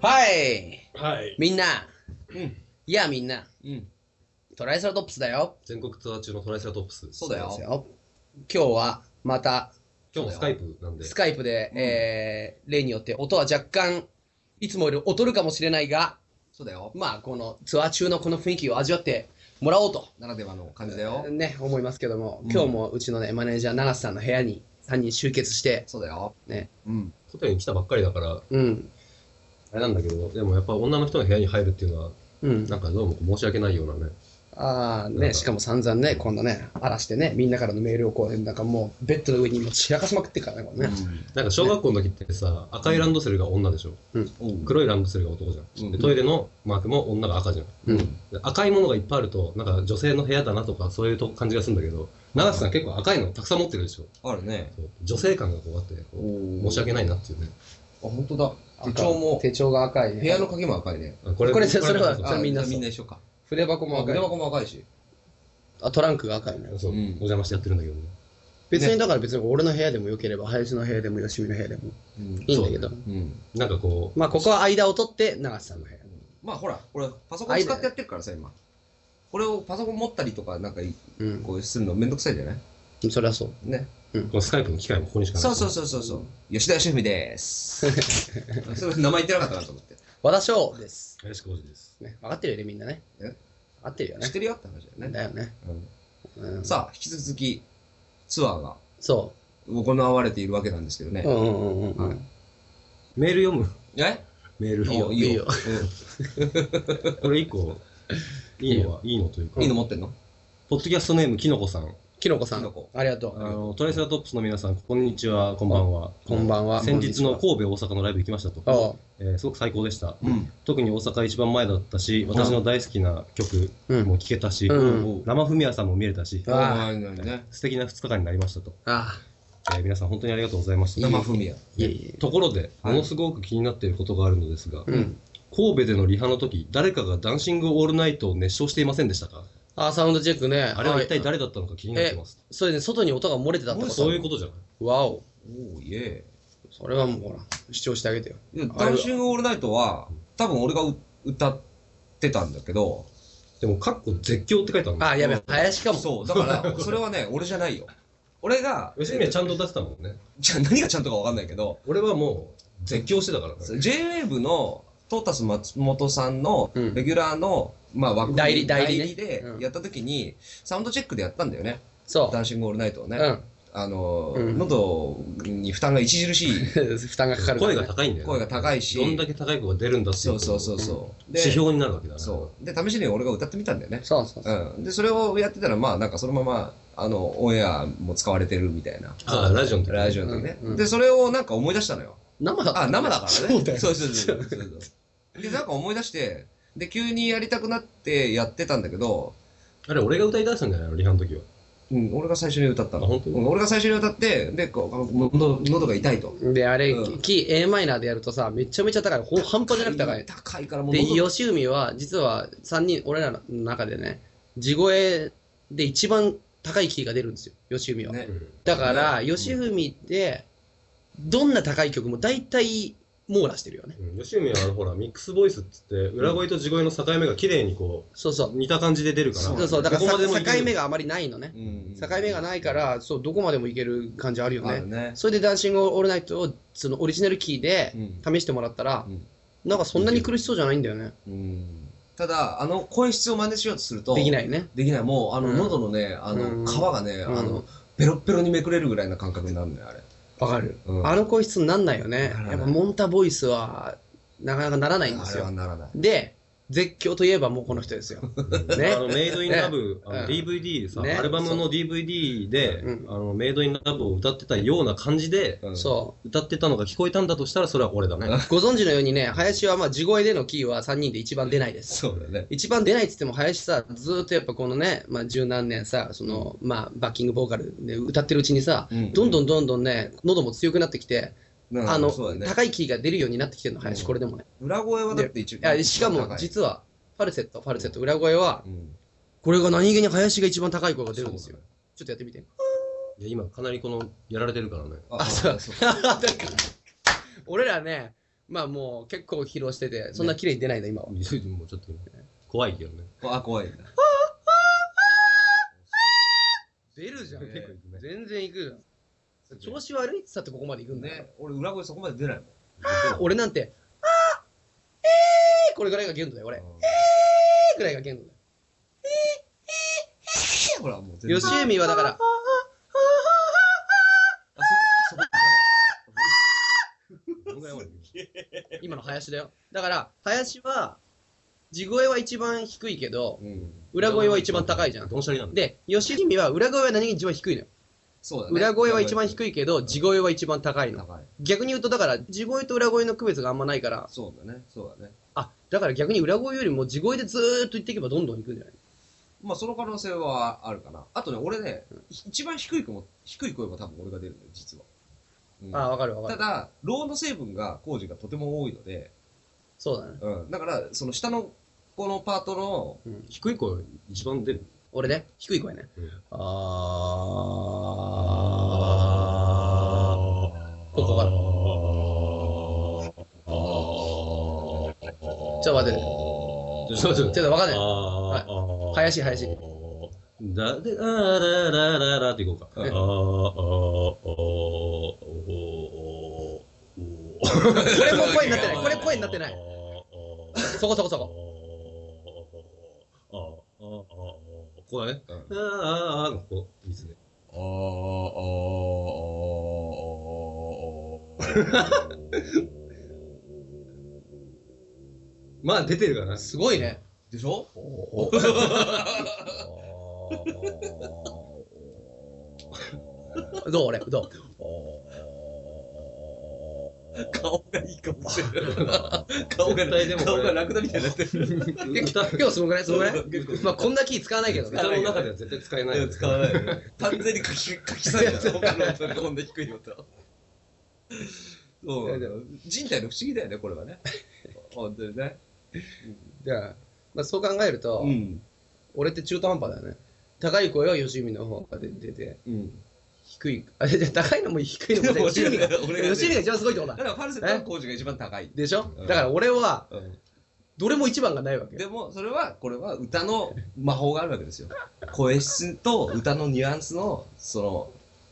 はいはい。みんなうん。いやみんなうん。トライセラトップスだよ全国ツアー中のトライセラトップス。そうだよですよ今日はまた今日もスカイプなんで。スカイプで、うんえー例によって音は若干いつもより劣るかもしれないがそうだよ。まあこのツアー中のこの雰囲気を味わってもらおうとならではの感じだよ。ね思いますけどもうん今日もうちのねマネージャー長瀬さんの部屋に3人集結してそうだよ。ねうん。ホテルに来たばっかりだから、うんあれなんだけど、でもやっぱ女の人の部屋に入るっていうのは、うんなんかどうも申し訳ないようなね。ああねしかも散々ねこんなね荒らしてねみんなからのメールをこうなんかもうベッドの上にもう散らかしまくってるからねこれねなんか小学校の時ってさ、赤いランドセルが女でしょ？うん。黒いランドセルが男じゃん。うんでトイレのマークも女が赤じゃん。うんで赤いものがいっぱいあると、なんか女性の部屋だなとか、そういうと感じがするんだけど、長瀬さん結構赤いのたくさん持ってるでしょ？あるね。女性感がこうあって、こうお申し訳ないなっていうね。あ、本当だ。手帳も、手帳が赤いね。部屋の鍵も赤いね。あこれこれそれはそれみんなみんな一緒か。筆箱も赤い。筆箱も赤いし。あトランクが赤いねそう、うん。お邪魔してやってるんだけどね。別にだから別に俺の部屋でもよければ林の部屋でも吉見の部屋でもうん。いいんだけど、う。ん。なんかこう、まあここは間を取って長瀬さんの部屋。まあほら、俺パソコン使ってやってるからさ、今。これをパソコン持ったりとか、なんかい、うん。こうするのめんどくさいじゃない？それはそう。ね。このスカイプの機械もここにしかない。そうそうそうそうそう。吉田義文です。それ名前言ってなかったなと思って。和田翔です、林浩二です。ね、分かってるよねみんなねえ？分かってるよね知ってるよって話だよね。だよね、さあ、引き続きツアーがそ行われているわけなんですけどね。ううんうんうんうん、はいメール読む？え？メール。いいよいいよ。これ一個、いいのは、いいの？というかうんいい、の持ってんの？ポッドキャストネームきのこさん。きのこさんきのこありがとうあの、トライセラトップスの皆さん、こんにちは、こんばんは。こんばんは先日の神戸、大阪のライブ行きましたと。えーすごく最高でした。うん。特に大阪一番前だったし、私の大好きな曲も聴けたし、うん生文也さんも見れたし、うわああ、ね。素敵な2日間になりましたと。あえー皆さん本当にありがとうございました。生文也。ところで、はいものすごく気になっていることがあるのですが、うん神戸でのリハの時、誰かがダンシングオールナイトを熱唱していませんでしたか？あサウンドチェックね。あれは一体誰だったのか気になってます。それで外に音が漏れてたってことそういうことじゃない？わお。おおいえ。それはもうほら主張してあげてよ。いやダンシングオールナイトは、多分俺がう歌ってたんだけど、でも、かっこ絶叫って書いてあるのあやべ林かも。そう、だから、それはね、俺じゃないよ。俺が、吉見はちゃんと出してたもんね。じゃあ何がちゃんとかわかんないけど、俺はもう、絶叫してたからね。JWAVE のトータス松本さんのうん。レギュラーの、まあ枠代理代理ねでうんやった時に、サウンドチェックでやったんだよね。そダンシングオールナイトをね。ううんあのー、うん喉に負担が著しい 負担がかかるから声ねが高いんだよね。声が高いし、どんだけ高い声が出るんだっていそうそうそうそう。で指標になるわけだね。そう。で、試しに俺が歌ってみたんだよね。そうそうそううん。で、それをやってたら、まあ、なんかそのまま、あの、オンエアも使われてるみたいな。ああ、ラジオの時ねラジオの時ね、うんうんで、それをなんか思い出したのよ。生だったあ、生だからね。そうだよそうそうそうそうそう。で、なんか思い出して、で、急にやりたくなってやってたんだけど、あれ、俺が歌い出したんじゃない？のリハの時は。うん、俺が最初に歌ったの。あ本当？うん俺が最初に歌って、で、こうあの喉喉が痛いと。であれ、うんキー a マイナーでやるとさめちゃめちゃ高いほん半端じゃなく高い高いからもうで喉吉海は実は3人俺らの中でね地声で一番高いキーが出るんですよ吉海は、ね。だから、ね吉文ってどんな高い曲も大体網羅してるよね。うん。吉見はあのほら、ミックスボイスっつって、裏声と地声の境目が綺麗にこそうそう。う、似た感じで出るから。そうそう。だからどこまでもいける。境目があまりないのね。うん境目がないからそうどこまでもいける感じあるよね。あるね。それで「ダンシング・オールナイト」をそのオリジナルキーでうん。試してもらったら、うん。なんかそんなに苦しそうじゃないんだよね。うん。ただ、あの声質を真似しようとすると、できないね。できない。もう、あの、うん。喉のね、あうん。の、皮がね、うん。あの、ペロッペロにめくれるぐらいな感覚になるんだよ、あれ。わかる、うん。あの声質になんないよね。ならない。やっぱモンタボイスはなかなかならないんですよ。ならない。で絶叫といえばもうこの人ですよ。ね。あのメイドインラブ、あのうん。DVD さ、ね。アルバムの DVD で、うん。あのメイドインラブを歌ってたような感じで、う歌ってたのが聞こえたんだとしたら、それは俺だね。うご存知のようにね林はまあ地声でのキーは3人で一番出ないです。そうだね。一番出ないっつっても林さずーっとやっぱこのね、まあ、十何年さその、まあ、バッキングボーカルで歌ってるうちにさ、うん。どんどんどんどんね喉も強くなってきて、うんあのね。高いキーが出るようになってきてるの林、うんこれでもね裏声はだって一いやしかも実はファルセットファルセット裏声はうんこれが何気に林が一番高い声が出るんですよちょっとやってみていや今、かなりこの、やられてるからね。あそうそう 俺らねまあもう結構疲労してて、そんな綺麗に出ないんだ、今は。もうちょっと怖いけどね。あ、怖いな。出るじゃん。結構行くね全然行くじゃん。調子悪いって言ったってここまで行くんだよ。ね、俺裏声そこまで出ないもん。俺なんて、あーえーこれぐらいが限度だよ、俺。えーぐらいが限度だよ。ほら、もう全然。吉海はだから、今の林だよ。だから、林は、地声は一番低いけど、うん。裏声は一番高いじゃん。で、吉海は裏声は何が一番低いのよ。そうだね。裏声は一番低いけど、地声は一番高いの。高い。逆に言うと、だから、地声と裏声の区別があんまないから、そうだね。そうだね。あ、だから逆に裏声よりも地声でずーっと言っていけばどんどん行くんじゃないまあ、その可能性はあるかな。あとね、俺ね、一番低い声も、低い声も多分俺が出るんだよ、実は。うんああ、わかるわかる。ただ、ローの成分が工事がとても多いので、そうだね。うん。だから、その下の、このパートの、うん、低い声一番出る。俺ね、低い声ね。うんあー。ここから。ちょっと待ってね。ちょっと待ってちょっとわかんない。あー林林だで、あーららららっていこうか。あうんーあーおーおー これも声になってないこれ声になってないそこそこそあこ。ーあーあーあーここだね。うんあーあーあーのこう、いいですね。あーあまあ出てるかな。すごいね。ーでしょどう俺、どう顔がいいかもしれない。顔が、でも顔がラクダみたいになってる。歌、今日すごくない？すごくない？まあこんなキー使わないけどね。歌の中では絶対使えない。使わない。完全に書き、書き去るやつ。他の音でこんな低い音。そう。人体の不思議だよね、これはね。本当にね。じゃあ、まあそう考えると、ん。俺って中途半端だよね。高い声は吉見の方が出てて、うん。低い、あ、じゃあ高いのも低いのも 吉見が、俺がね吉見が一番すごいってことだ。だからファルセットは工事が一番高い。でしょ？うんだから俺は、うんどれも一番がないわけ。でも、それは、これは歌の魔法があるわけですよ。声質と歌のニュアンスの、そ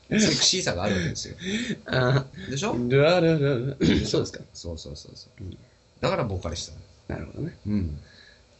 の、セクシーさがあるわけですよ。あでしょ？ーララララそうですか。そうそうそうそう。だからボーカリスト。なるほどね。うん。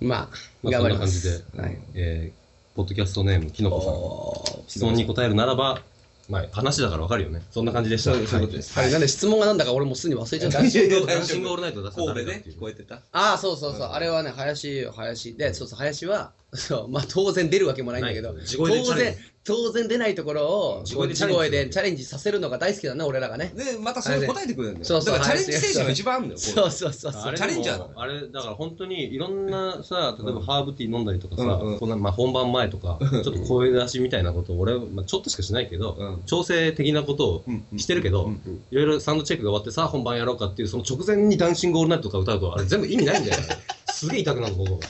まあ、頑張りまんな感じす。で、はい。えー、ポッドキャストネーム、きのこさん。お質問に答えるならば、まあ話だからわかるよね。そんな感じでした。そうそういうことです。はい、なんで質問がなんだか俺もうすでに忘れちゃった。ダンシング、いやいやダンシングオールナイト出したら神戸で聞こえてたああ、そうそうそう。うんあれはね、林よ、林。で、そうそう、林は、そう、まあ当然出るわけもないんだけど、当然、当然出ないところを、地地声声でチャレンジでチャレンジさせるのが大好きだな、俺らがね。で、またそれ答えてくれるんだよ。そうそうだからチャレンジ精神が一番あるんだよ。そうそうそうそう。あれチャレンジャーあれ、だから本当にいろんなさ、例えばハーブティー飲んだりとかさ、うんうん。こんなまあ本番前とか、ちょっと声出しみたいなことを俺、まあ、ちょっとしかしないけど、うん。調整的なことをうんしてるけど、うんいろいろサウンドチェックが終わってさあ本番やろうかっていうその直前にダンシングオールナイトとか歌うとあれ全部意味ないんだよね。すげえ痛くなるのここが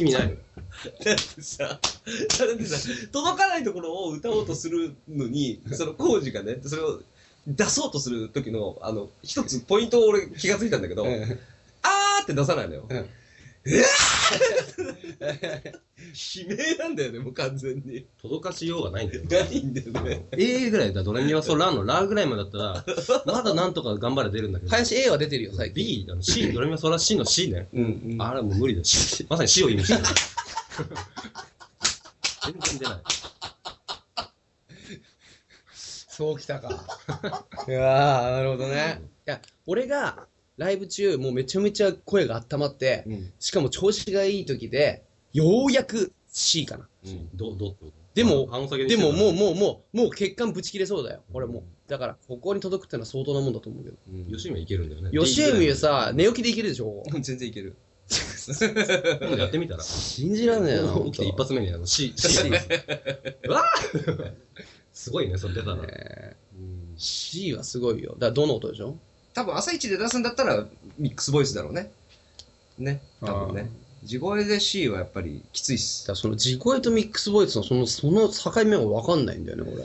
意味ないの？だってさ、だってさ、届かないところを歌おうとするのに、その工事がね、それを出そうとする時の、あの、一つポイントを俺気がついたんだけど、うん。あーって出さないのよ。うん 悲鳴なんだよね、もう完全に。届かしようがないんだよないんだよね。A ぐらいだドレミファソラのラぐらいまでだったら まだなんとか頑張れ出るんだけど林 A は出てるよ、最近。B あの C ドレミファソラ C の C ね、うんうんあれはもう無理だしまさに C を意味してる全然出ないそうきたか。いやー、なるほどね。いや、俺が、ライブ中、もうめちゃめちゃ声が温まって、うんしかも調子がいい時で、ようやく C かな。うんどどでもでももうもうもう、もう血管ぶち切れそうだよ。俺もう。だから、ここに届くってのは相当なもんだと思うけど。吉見はいけるんだよね吉海さ、寝起きでいけるでしょ？全然いける。今度やってみたら？信じられないよな。起きて一発目にあの C、C う わーすごいね、それ出たら。ねうん C はすごいよ。だからどの音でしょ？多分朝一で出すんだったらミックスボイスだろうね。ね。多分ね。地声で C はやっぱりきついっだす。からその地声とミックスボイスのその、その境目がわかんないんだよね、俺。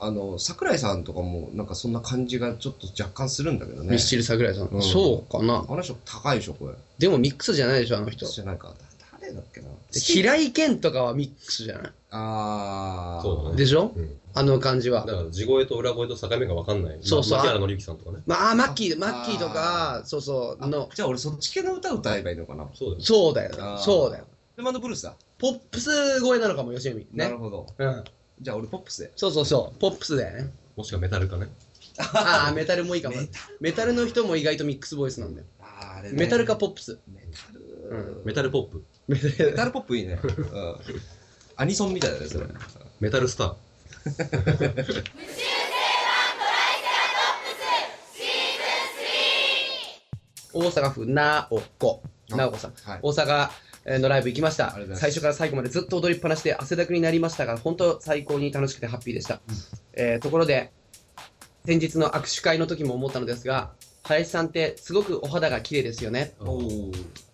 あの、桜井さんとかも、なんかそんな感じがちょっと若干するんだけどね。ミッシル桜井さん。うんそうかな。あの人高いでしょ、これ。でもミックスじゃないでしょ、あの人。じゃないか。誰だっけな。で平井堅とかはミックスじゃない？あー。そうだねでしょ？うんあの感じはだ。から地声と裏声と境目が分かんない。そうそうまあ牧原紀之さんとかね。まあ、マッキー、あマッキーとか、そうそう、あの、じゃあ俺そっち系の歌歌えばいいのかな？そうだよ。そうだよそうだよ。で、マンドブルースだ。ポップス声なのかも、吉見。ね。なるほど。うん。じゃあ俺ポップスで。そうそうそう。ポップスだよね。もしくはメタルかね。ああ、メタルもいいかもメタ。ルの人も意外とミックスボイスなんだよ。あーあれねメタルかポップス。メタル。うんメタルポップ。メタメル。タルポップいいね。うん。アニソンみたいだね、それ。メタルスター。大阪府なおこ。なおこさん。はい。大阪のライブ行きました最初から最後までずっと踊りっぱなしで汗だくになりましたが本当最高に楽しくてハッピーでした、えーところで先日の握手会の時も思ったのですが林さんってすごくお肌が綺麗ですよね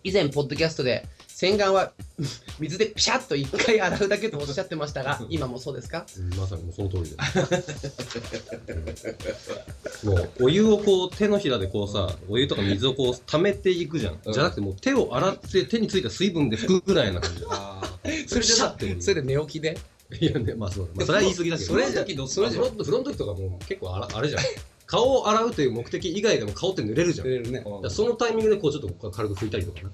以前ポッドキャストで洗顔は 水でピシャッと一回洗うだけとおっしゃってましたが今もそうですか？うんまさにその通りで。もう、お湯をこう、手のひらでこうさ、お湯とか水をこう、溜めていくじゃん。うんじゃなくてもう手を洗って手についた水分で拭くぐらいな感じ。あそれでピシャッてそれで寝起きで？いやね、まあそうだ。まあそれは言い過ぎだけど。それじゃそそれじゃフロント、フロント時とかもう結構あらあれじゃん。顔を洗うという目的以外でも顔って濡れるじゃん。ねそのタイミングでこうちょっと軽く拭いたりとかね。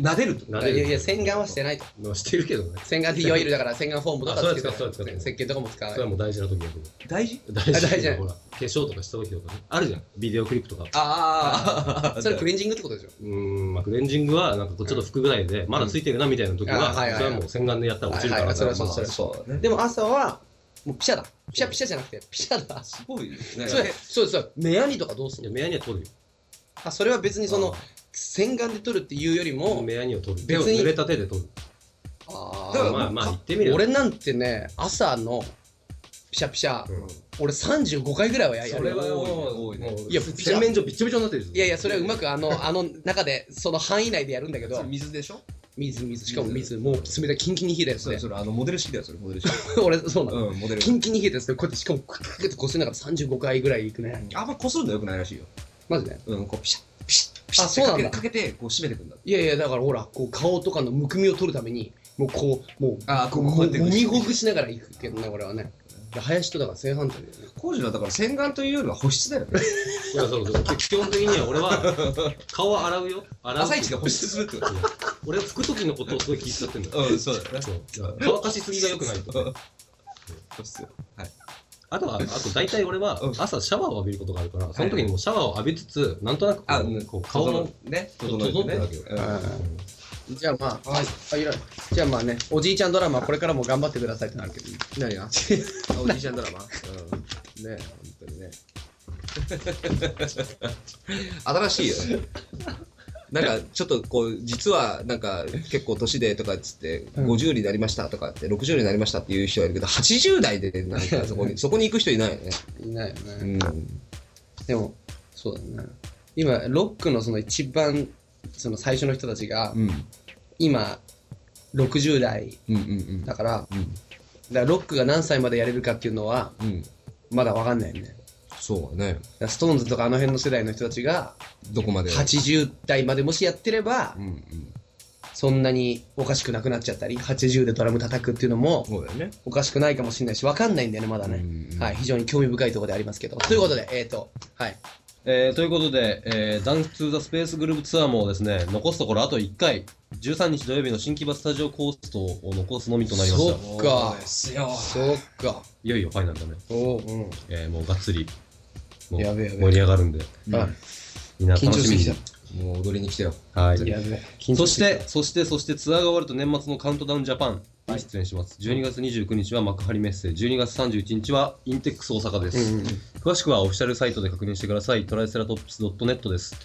撫でるってことい撫でるやいや洗顔はしてないとまあしてるけどね。洗顔っていわゆるだから洗顔フォームとかあそうつけてですかそうですか石鹸とかも使うそれはもう大事な時やけど。大事？大事あ大事ほら、化粧とかした時とかね。あるじゃん。ビデオクリップとか。ああそれクレンジングってことでしょ？うーん、まあ、クレンジングは、なんかこうちょっと拭くぐらいで、まだついてるなみたいな時あは、はいはいはいそれはもう洗顔でやったら落ちるからはいはいそれはそうまあそれはそうだね。でも朝は、もうピシャだ。ピシャピシャじゃなくて、ピシャだ。すごいね。それ、そうそう、目やにとかどうすいや、るの目やには取るよ。あ、それは別にその、洗顔で取るっていうよりも、目やにを取る。別に濡れた手で取る。あだからまあまあ、言ってみれば。俺なんてね、朝のピシャピシャ、うん俺35回ぐらいはややるよ。多いねもういや洗面所びっちょびちょになってるいやいや、それはうまくあの、あの中で、その範囲内でやるんだけどそれ、水でしょ？水、水、しかも水、もう冷たい、キンキンに冷えたやつでそれ、。それ、あの、モデル式だよ、それ、モデル式。俺、そうなの。うん、モデルキンキンに冷えたやつで、こうやってしかも、クックッてこすりながら35回ぐらいいくね。あんまこするのよくないらしいよ。マジで？うん、こう、ピシャッあそうなんだかけて、こう、締めてくんだ。いやいや、だからほら、こう顔とかのむくみを取るために、もうこう、もう、あーこうもこうもみほぐしながら行くけどね、俺はね。で林とだから正反対だよね。工事はだから洗顔というよりは保湿だよね。いや、そうそう。基本的には俺は、顔は洗うよ。洗う。朝一で保湿するってこと俺は拭く時のことをすごい気遣ってんだよ。うん、そうだよね。乾かしすぎが良くないと。保湿。はい。あとは、あと大体俺はうん朝シャワーを浴びることがあるから、その時にもうシャワーを浴びつつ、なんとなくこうあ、うん、こう顔の、ね、整整えてねってるわけよ。うんじゃあまあ、はい。あ、いら。じゃあまあね、おじいちゃんドラマこれからも頑張ってくださいってなるけど。何があおじいちゃんドラマ？うん。ね本当にね。新しいよね。なんか、ちょっとこう、実は、なんか、結構年でとかっつって、うん50になりましたとかって、60になりましたっていう人はいるけど、80代で、なんか、そこに、そこに行く人いないよね。いないようね。ん。でも、そうだね。今、ロックのその一番、その最初の人たちがう、ん。今、60代。だから、うん。だからロックが何歳までやれるかっていうのは、うん。まだわかんないよね。そうだね。ストーンズとかあの辺の世代の人たちが、どこまで？80代までもしやってればう、んうん。そんなにおかしくなくなっちゃったり、80でドラム叩くっていうのもそうだよね。おかしくないかもしれないし、わかんないんだよね、まだね。うんはい、非常に興味深いところでありますけど。ということで、えっ、ー、と、はい。えーということで、えーダンス・ツー・ザ・スペースグループツアーもですね、残すところあと1回、13日土曜日の新木場スタジオコーストを残すのみとなりました。そっかですよ。そっか。いよいよファイナルだね。おう、うん。えーもうがっつり、もうやべえやべえ盛り上がるんで、あみんな楽しみに。もう踊りに来てよ。はい。そして、そして、そしてツアーが終わると年末のカウントダウンジャパンに出演します。12月29日は幕張メッセ、12月31日はインテックス大阪です。うんうんうん詳しくはオフィシャルサイトで確認してください。トライセラトップス .net です。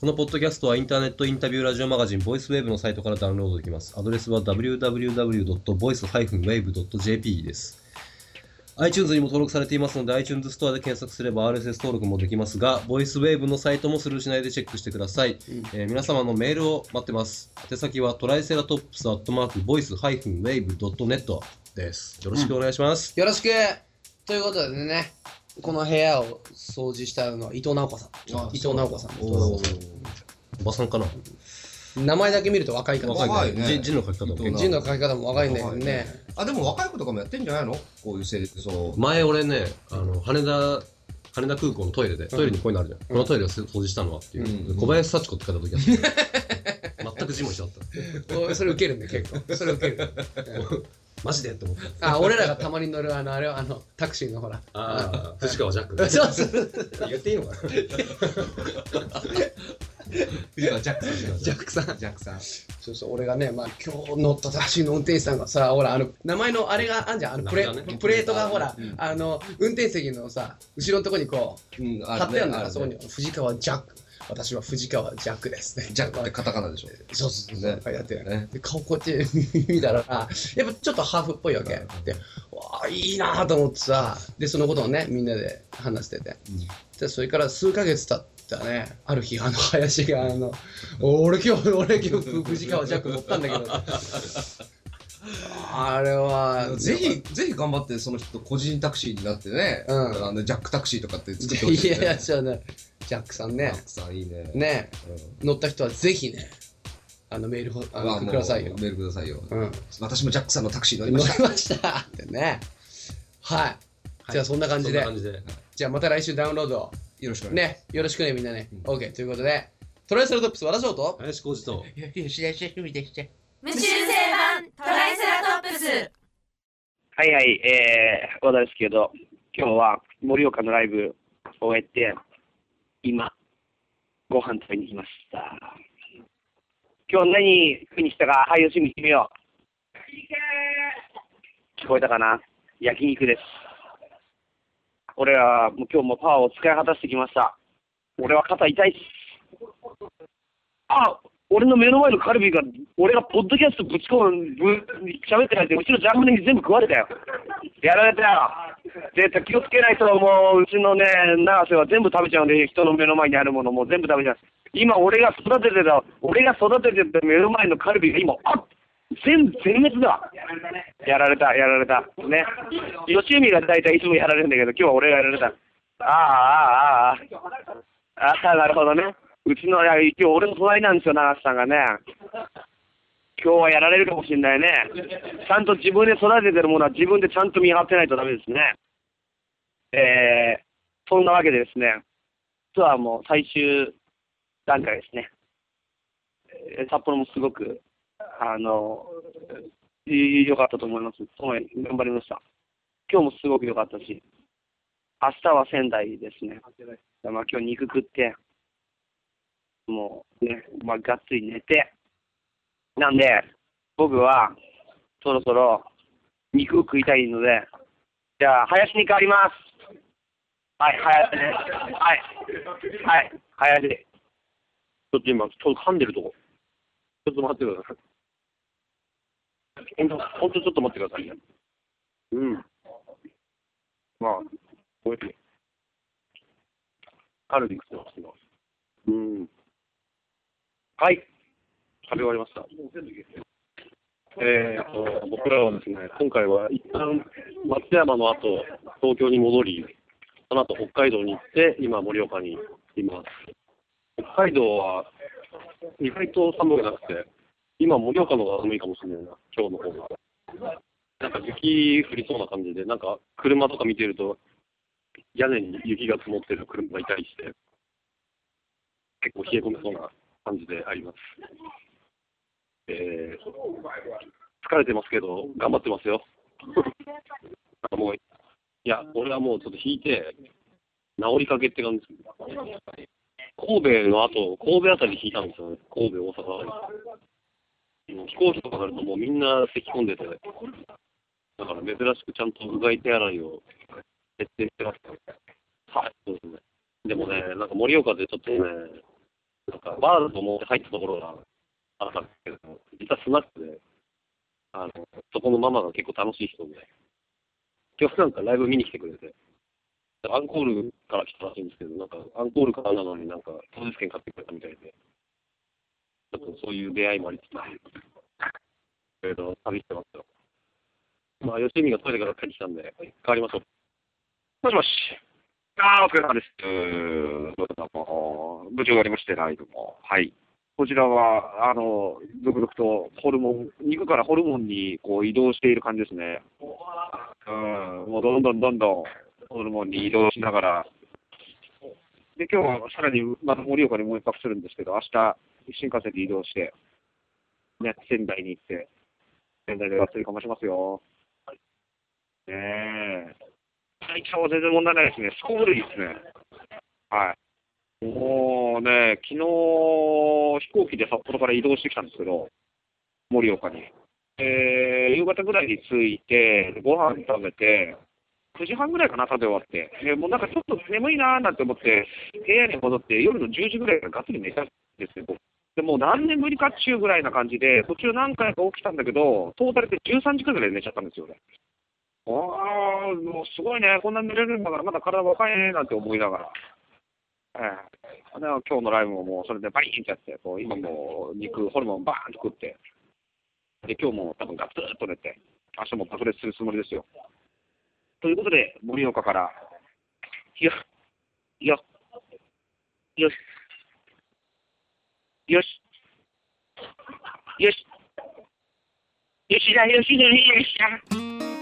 このポッドキャストはインターネットインタビューラジオマガジンボイスウェーブのサイトからダウンロードできます。アドレスは www.voice-wave.jp です。iTunes にも登録されていますので iTunes ストアで検索すれば RSS 登録もできますが、ボイスウェーブのサイトもスルーしないでチェックしてください。えー皆様のメールを待ってます。宛先はトライセラトップスアットマークボイス -wave.net です。よろしくお願いします。よろしくということでね、この部屋を掃除したのは伊藤直子さん。あ伊藤直子さん。おおばさんかな名前だけ見ると若いから。若いね。字字の書き方も字の書き方も若いんだけど若いね。あ、でも若い子とかもやってんじゃないの？こういう清掃。前俺ねあの羽田羽田空港のトイレでトイレにこういうのあるじゃん、このトイレを掃除したのはっていう、うん。小林幸子って書いた時あった。全く字も一緒だっおそれ受けるね、結構。それ受ける。た マジでって思った。あ、俺らがたまに乗るあの、あれはあの、タクシーのほら。ああ藤川ジャック そうそう。言っていいのかな？ジャックさん。ジャックさん。ジャックさん。そうそう、俺がね、まあ今日乗ったタクシーの運転手さんがさ、ほら、あの、名前のあれがあんじゃん、あのプレプレートがほらうん、あの、運転席のさ、後ろのとこにこう、うん、貼ってあるんだから、そこにね、藤川ジャック。私は藤川ジャックです。ね。ジャックってカタカナでしょ。そうそうそう、ね。書いてあって、ね。で顔こって見たらあやっぱちょっとハーフっぽいわけ、でわあいいなと思ってさでそのことをねみんなで話してて、でそれから数ヶ月経ったね。ある日あの林があの俺今日俺今日藤川ジャック乗ったんだけど。あれはぜひ、ぜひ頑張って、その人、個人タクシーになってね、うん。あのジャックタクシーとかって作ってほしい、ね。いやいやじゃあね。ジャックさんね。ジャックさん、いいね。ね。うん。乗った人はぜひねあのメールをあのくださいよ。メールくださいよ。うん。私もジャックさんのタクシー乗り乗ました。りましたってね。はい。じゃあそんな感じで、そんな感じで。じゃあまた来週ダウンロードよろしく。ね、よろしくねみんなね。うん OK ということで、トライセラトップス和田翔と、林浩二と吉田シェフでした。無修正版トライセラトップスはいはい、えー、和田ですけど、今日は盛岡のライブを終えて、今、ご飯食べに来ました。今日何食いに来たか、はい、よしみ決めよう。聞こえたかな？焼肉です。俺はもう今日もパワーを使い果たしてきました。俺は肩痛いっす。あ俺の目の前のカルビが、俺がポッドキャストぶち込む、ぶ喋ってないで、うちのジャムネに全部食われたよ。やられたよ。絶対気をつけないと、もう、うちのね、永瀬は全部食べちゃうんで、人の目の前にあるものも全部食べちゃう。今、俺が育ててた、俺が育ててた目の前のカルビが今、あ全部全滅だ。やられた、やられた。ね。吉海が大体いつもやられるんだけど、今日は俺がやられた。ああ、ああ、ああ。ああ、なるほどね。うちの、いや今日俺の隣なんですよ、長瀬さんがね。今日はやられるかもしれないね。ちゃんと自分で育ててるものは自分でちゃんと見張ってないとダメですね。えー、そんなわけでですね、ツアーも最終段階ですね。札幌もすごく、あの、い良かったと思います。すごい頑張りました。今日もすごく良かったし、明日は仙台ですね。まあ今日肉食って、もうね、まあがっつり寝て、なんで、僕は、そろそろ、肉を食いたいので、じゃあ、林に変わります。はい、林ね。はい。はい、林。ちょっと今、ちょっと噛んでるとこ。ちょっと待ってください。ほんと、ほんとちょっと待ってくださいね。うん。まあ、おいしい。カルビ食ってますけど。うん。はい。食べ終わりました。えーと、僕らはですね、今回は一旦松山の後、東京に戻り、その後北海道に行って、今盛岡にいます。北海道は意外と寒くなくて、今盛岡の方が寒いかもしれないな、今日の方が。なんか雪降りそうな感じで、なんか車とか見てると、屋根に雪が積もってる車がいたりして、結構冷え込みそうな感じであります。えー、疲れてますけど、頑張ってますよ。もう、いや、俺はもうちょっと引いて、治りかけって感じです。神戸の後、神戸あたり引いたんですよね。神戸、大阪。もう飛行機とかになるともうみんな咳き込んでて、だから珍しくちゃんとうがい手洗いを徹底してます。はい、そうですね。でもね、なんか盛岡でちょっとね、なんかバーだと思って入ったところがあったんですけど、実はスナックで、あの、そこのママが結構楽しい人で、今日なんかライブ見に来てくれて、アンコールから来たらしいんですけど、なんかアンコールからなのになんか当日券買ってくれたみたいで、ちょっとそういう出会いもありつつ、えっと、旅してますよ。まあ、吉見がトイレから帰ってきたんで、帰りましょう。もしもし。ああ、お疲れ様です。どうも、無事終わりましてないども。はい。こちらは、あの、続々とホルモン、肉からホルモンにこう移動している感じですね。うん、もうどんどんどんどんホルモンに移動しながら。で、今日はさらにまた盛岡にもう一泊するんですけど、明日、新幹線で移動して、ね、仙台に行って、仙台でがっつりかましますよ。ねえ。体調は全然問題ないですね。すこぶるいいですね。はい。もうね、昨日飛行機で札幌から移動してきたんですけど、盛岡に。えー、夕方ぐらいに着いて、ご飯食べて、9時半ぐらいかな、食べ終わって。でもうなんかちょっと眠いなーなんて思って、部屋に戻って、夜の10時ぐらいからがっつり寝たんですよ。僕でもう何年ぶりかっちゅうぐらいな感じで、途中何回か起きたんだけど、トータルで13時間ぐらい寝ちゃったんですよね。ああ、もうすごいね、こんな寝れるんだから、まだ体若いねなんて思いながら。ええで今日のライブももうそれでバリーンってやって、こう今もう肉、ホルモンバーンと食って、で、今日も多分ガツッと寝て、明日も爆裂するつもりですよ。ということで、盛岡から、よ、よ、よし、よし、よし、よしだよしだよしだ。